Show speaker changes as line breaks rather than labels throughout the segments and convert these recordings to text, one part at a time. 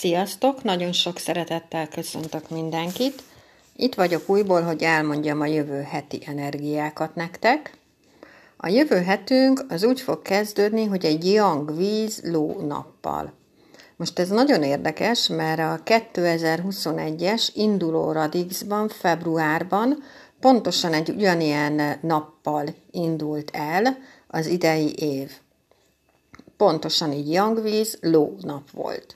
Sziasztok! Nagyon sok szeretettel köszöntök mindenkit. Itt vagyok újból, hogy elmondjam a jövő heti energiákat nektek. A jövő hetünk az úgy fog kezdődni, hogy egy yang víz ló nappal. Most ez nagyon érdekes, mert a 2021-es induló Radixban, februárban pontosan egy ugyanilyen nappal indult el az idei év. Pontosan így Yangvíz ló nap volt.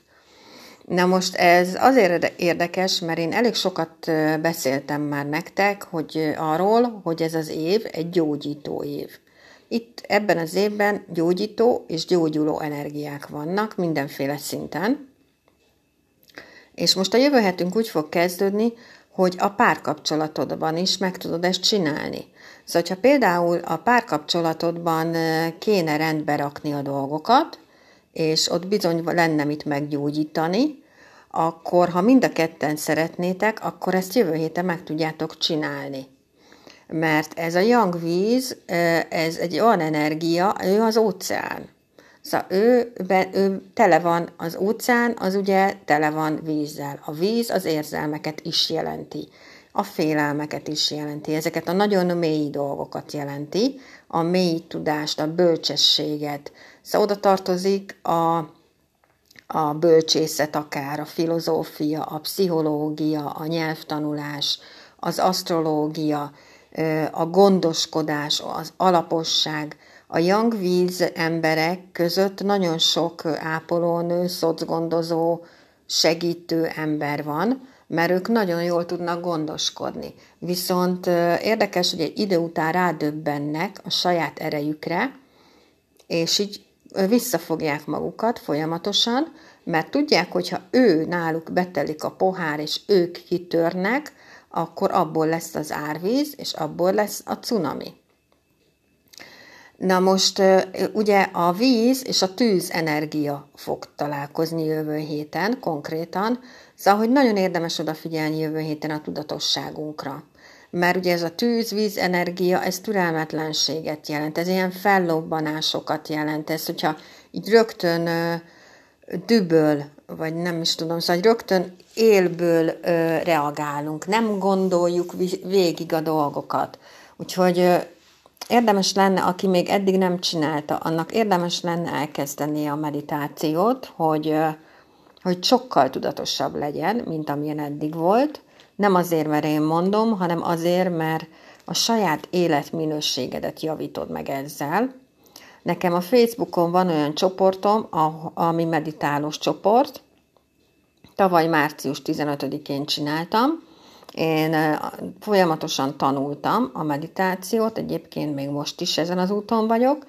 Na most ez azért érdekes, mert én elég sokat beszéltem már nektek, hogy arról, hogy ez az év egy gyógyító év. Itt ebben az évben gyógyító és gyógyuló energiák vannak mindenféle szinten. És most a jövő hetünk úgy fog kezdődni, hogy a párkapcsolatodban is meg tudod ezt csinálni. Szóval, ha például a párkapcsolatodban kéne rendbe rakni a dolgokat, és ott bizony lenne mit meggyógyítani, akkor ha mind a ketten szeretnétek, akkor ezt jövő héten meg tudjátok csinálni. Mert ez a yang víz, ez egy olyan energia, ő az óceán. Szóval ő, be, ő tele van, az óceán az ugye tele van vízzel. A víz az érzelmeket is jelenti, a félelmeket is jelenti, ezeket a nagyon mély dolgokat jelenti, a mély tudást, a bölcsességet. Szóval oda tartozik a, a bölcsészet akár, a filozófia, a pszichológia, a nyelvtanulás, az asztrológia, a gondoskodás, az alaposság, a young víz emberek között nagyon sok ápolónő, szocgondozó, segítő ember van, mert ők nagyon jól tudnak gondoskodni. Viszont érdekes, hogy egy idő után rádöbbennek a saját erejükre, és így visszafogják magukat folyamatosan, mert tudják, hogy ha ő náluk betelik a pohár, és ők kitörnek, akkor abból lesz az árvíz, és abból lesz a cunami. Na most ugye a víz és a tűz energia fog találkozni jövő héten konkrétan, szóval hogy nagyon érdemes odafigyelni jövő héten a tudatosságunkra. Mert ugye ez a tűz, víz energia, ez türelmetlenséget jelent, ez ilyen fellobbanásokat jelent, ez hogyha így rögtön düböl, vagy nem is tudom, szóval rögtön élből reagálunk, nem gondoljuk végig a dolgokat. Úgyhogy érdemes lenne, aki még eddig nem csinálta, annak érdemes lenne elkezdeni a meditációt, hogy, hogy sokkal tudatosabb legyen, mint amilyen eddig volt. Nem azért, mert én mondom, hanem azért, mert a saját életminőségedet javítod meg ezzel. Nekem a Facebookon van olyan csoportom, ami meditálós csoport. Tavaly március 15-én csináltam, én folyamatosan tanultam a meditációt, egyébként még most is ezen az úton vagyok,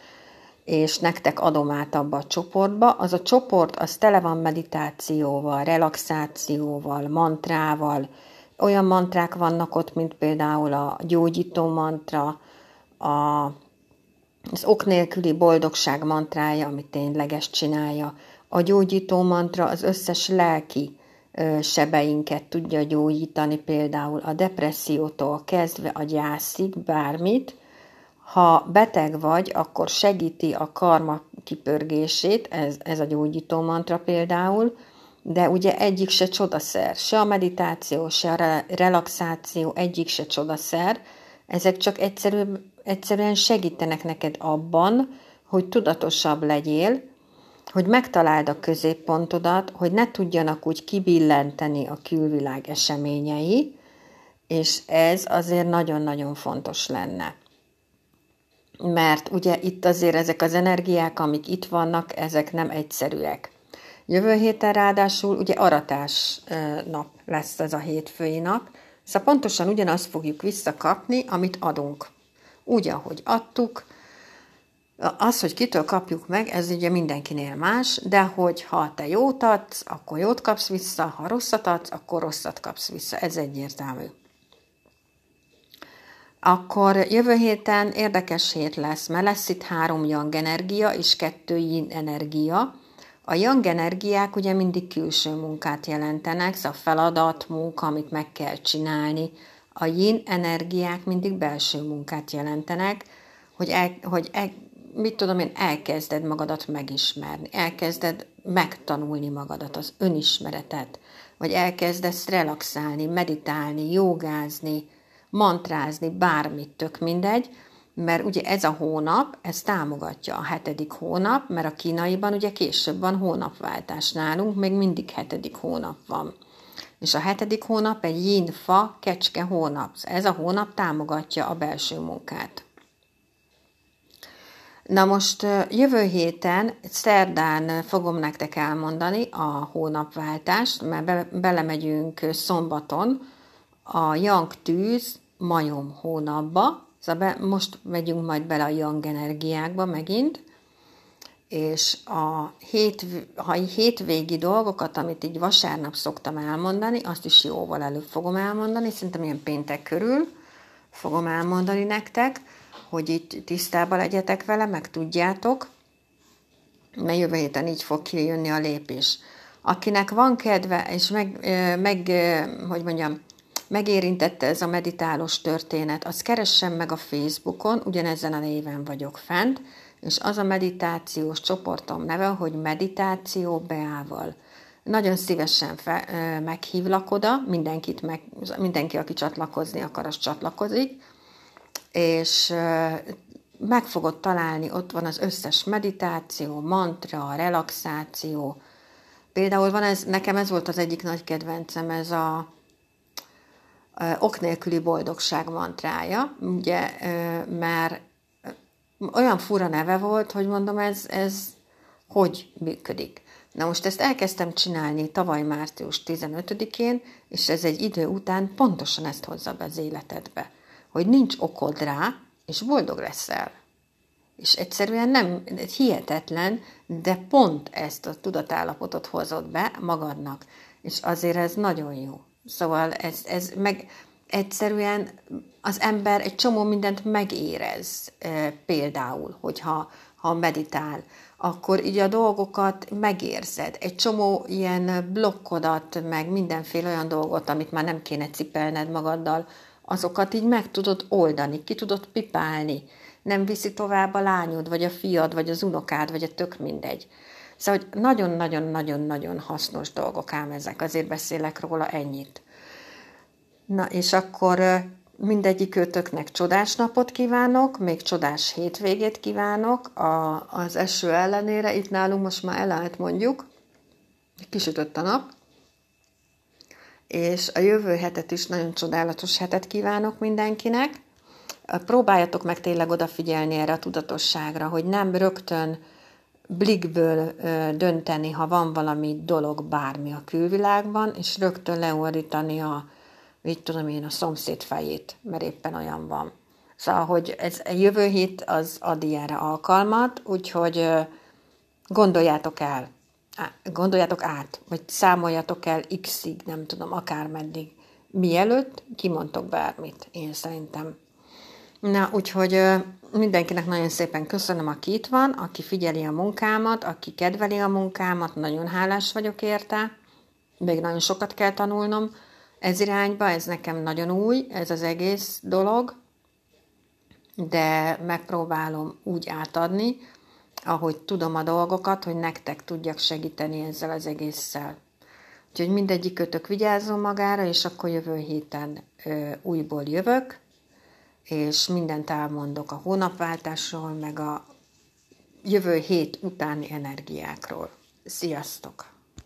és nektek adom át abba a csoportba. Az a csoport, az tele van meditációval, relaxációval, mantrával. Olyan mantrák vannak ott, mint például a gyógyító mantra, a, az ok nélküli boldogság mantrája, amit tényleges csinálja, a gyógyító mantra az összes lelki sebeinket tudja gyógyítani, például a depressziótól kezdve a gyászig, bármit. Ha beteg vagy, akkor segíti a karma kipörgését, ez, ez a gyógyító mantra például, de ugye egyik se csodaszer, se a meditáció, se a relaxáció, egyik se csodaszer, ezek csak egyszerű, egyszerűen segítenek neked abban, hogy tudatosabb legyél, hogy megtaláld a középpontodat, hogy ne tudjanak úgy kibillenteni a külvilág eseményei, és ez azért nagyon-nagyon fontos lenne. Mert ugye itt azért ezek az energiák, amik itt vannak, ezek nem egyszerűek. Jövő héten ráadásul ugye aratás nap lesz ez a hétfői nap, szóval pontosan ugyanazt fogjuk visszakapni, amit adunk. Úgy, ahogy adtuk, az, hogy kitől kapjuk meg, ez ugye mindenkinél más, de hogy ha te jót adsz, akkor jót kapsz vissza, ha rosszat adsz, akkor rosszat kapsz vissza. Ez egyértelmű. Akkor jövő héten érdekes hét lesz, mert lesz itt három yang energia és kettő yin energia. A yang energiák ugye mindig külső munkát jelentenek, szóval feladat, munka, amit meg kell csinálni. A yin energiák mindig belső munkát jelentenek, hogy, el, hogy el, mit tudom én, elkezded magadat megismerni, elkezded megtanulni magadat, az önismeretet, vagy elkezdesz relaxálni, meditálni, jogázni, mantrázni, bármit, tök mindegy, mert ugye ez a hónap, ez támogatja a hetedik hónap, mert a kínaiban ugye később van hónapváltás nálunk, még mindig hetedik hónap van. És a hetedik hónap egy yin-fa kecske hónap. Ez a hónap támogatja a belső munkát. Na most jövő héten, szerdán fogom nektek elmondani a hónapváltást, mert be, belemegyünk szombaton a Yang tűz majom hónapba, szóval be, most megyünk majd bele a Yang energiákba megint, és a hét, ha hétvégi dolgokat, amit így vasárnap szoktam elmondani, azt is jóval előbb fogom elmondani, szerintem ilyen péntek körül fogom elmondani nektek, hogy itt tisztában legyetek vele, meg tudjátok, mert jövő héten így fog kijönni a lépés. Akinek van kedve, és meg, meg hogy mondjam, megérintette ez a meditálós történet, az keressen meg a Facebookon, ugyanezen a néven vagyok fent, és az a meditációs csoportom neve, hogy Meditáció Beával. Nagyon szívesen fe, meghívlak oda, mindenkit meg, mindenki, aki csatlakozni akar, az csatlakozik, és meg fogod találni, ott van az összes meditáció, mantra, relaxáció. Például van ez, nekem ez volt az egyik nagy kedvencem, ez a ok nélküli boldogság mantrája, ugye, mert olyan fura neve volt, hogy mondom, ez, ez hogy működik. Na most ezt elkezdtem csinálni tavaly március 15-én, és ez egy idő után pontosan ezt hozza be az életedbe hogy nincs okod rá, és boldog leszel. És egyszerűen nem, hihetetlen, de pont ezt a tudatállapotot hozod be magadnak. És azért ez nagyon jó. Szóval ez, ez meg egyszerűen az ember egy csomó mindent megérez, például, hogyha ha meditál, akkor így a dolgokat megérzed. Egy csomó ilyen blokkodat, meg mindenféle olyan dolgot, amit már nem kéne cipelned magaddal, azokat így meg tudod oldani, ki tudod pipálni, nem viszi tovább a lányod, vagy a fiad, vagy az unokád, vagy a tök mindegy. Szóval, hogy nagyon-nagyon-nagyon-nagyon hasznos dolgok ám ezek, azért beszélek róla ennyit. Na, és akkor mindegyik őtöknek csodás napot kívánok, még csodás hétvégét kívánok a, az eső ellenére. Itt nálunk most már elállt mondjuk, kisütött a nap, és a jövő hetet is nagyon csodálatos hetet kívánok mindenkinek. Próbáljatok meg tényleg odafigyelni erre a tudatosságra, hogy nem rögtön blikből dönteni, ha van valami dolog, bármi a külvilágban, és rögtön leordítani a, így tudom én, a szomszéd fejét, mert éppen olyan van. Szóval, hogy ez a jövő hét az ad ilyenre alkalmat, úgyhogy gondoljátok el, gondoljátok át, vagy számoljatok el x-ig, nem tudom, akármeddig, mielőtt kimondtok bármit, én szerintem. Na, úgyhogy mindenkinek nagyon szépen köszönöm, aki itt van, aki figyeli a munkámat, aki kedveli a munkámat, nagyon hálás vagyok érte, még nagyon sokat kell tanulnom ez irányba, ez nekem nagyon új, ez az egész dolog, de megpróbálom úgy átadni, ahogy tudom a dolgokat, hogy nektek tudjak segíteni ezzel az egésszel. Úgyhogy mindegyik kötök vigyázzon magára, és akkor jövő héten ö, újból jövök, és mindent elmondok a hónapváltásról, meg a jövő hét utáni energiákról. Sziasztok!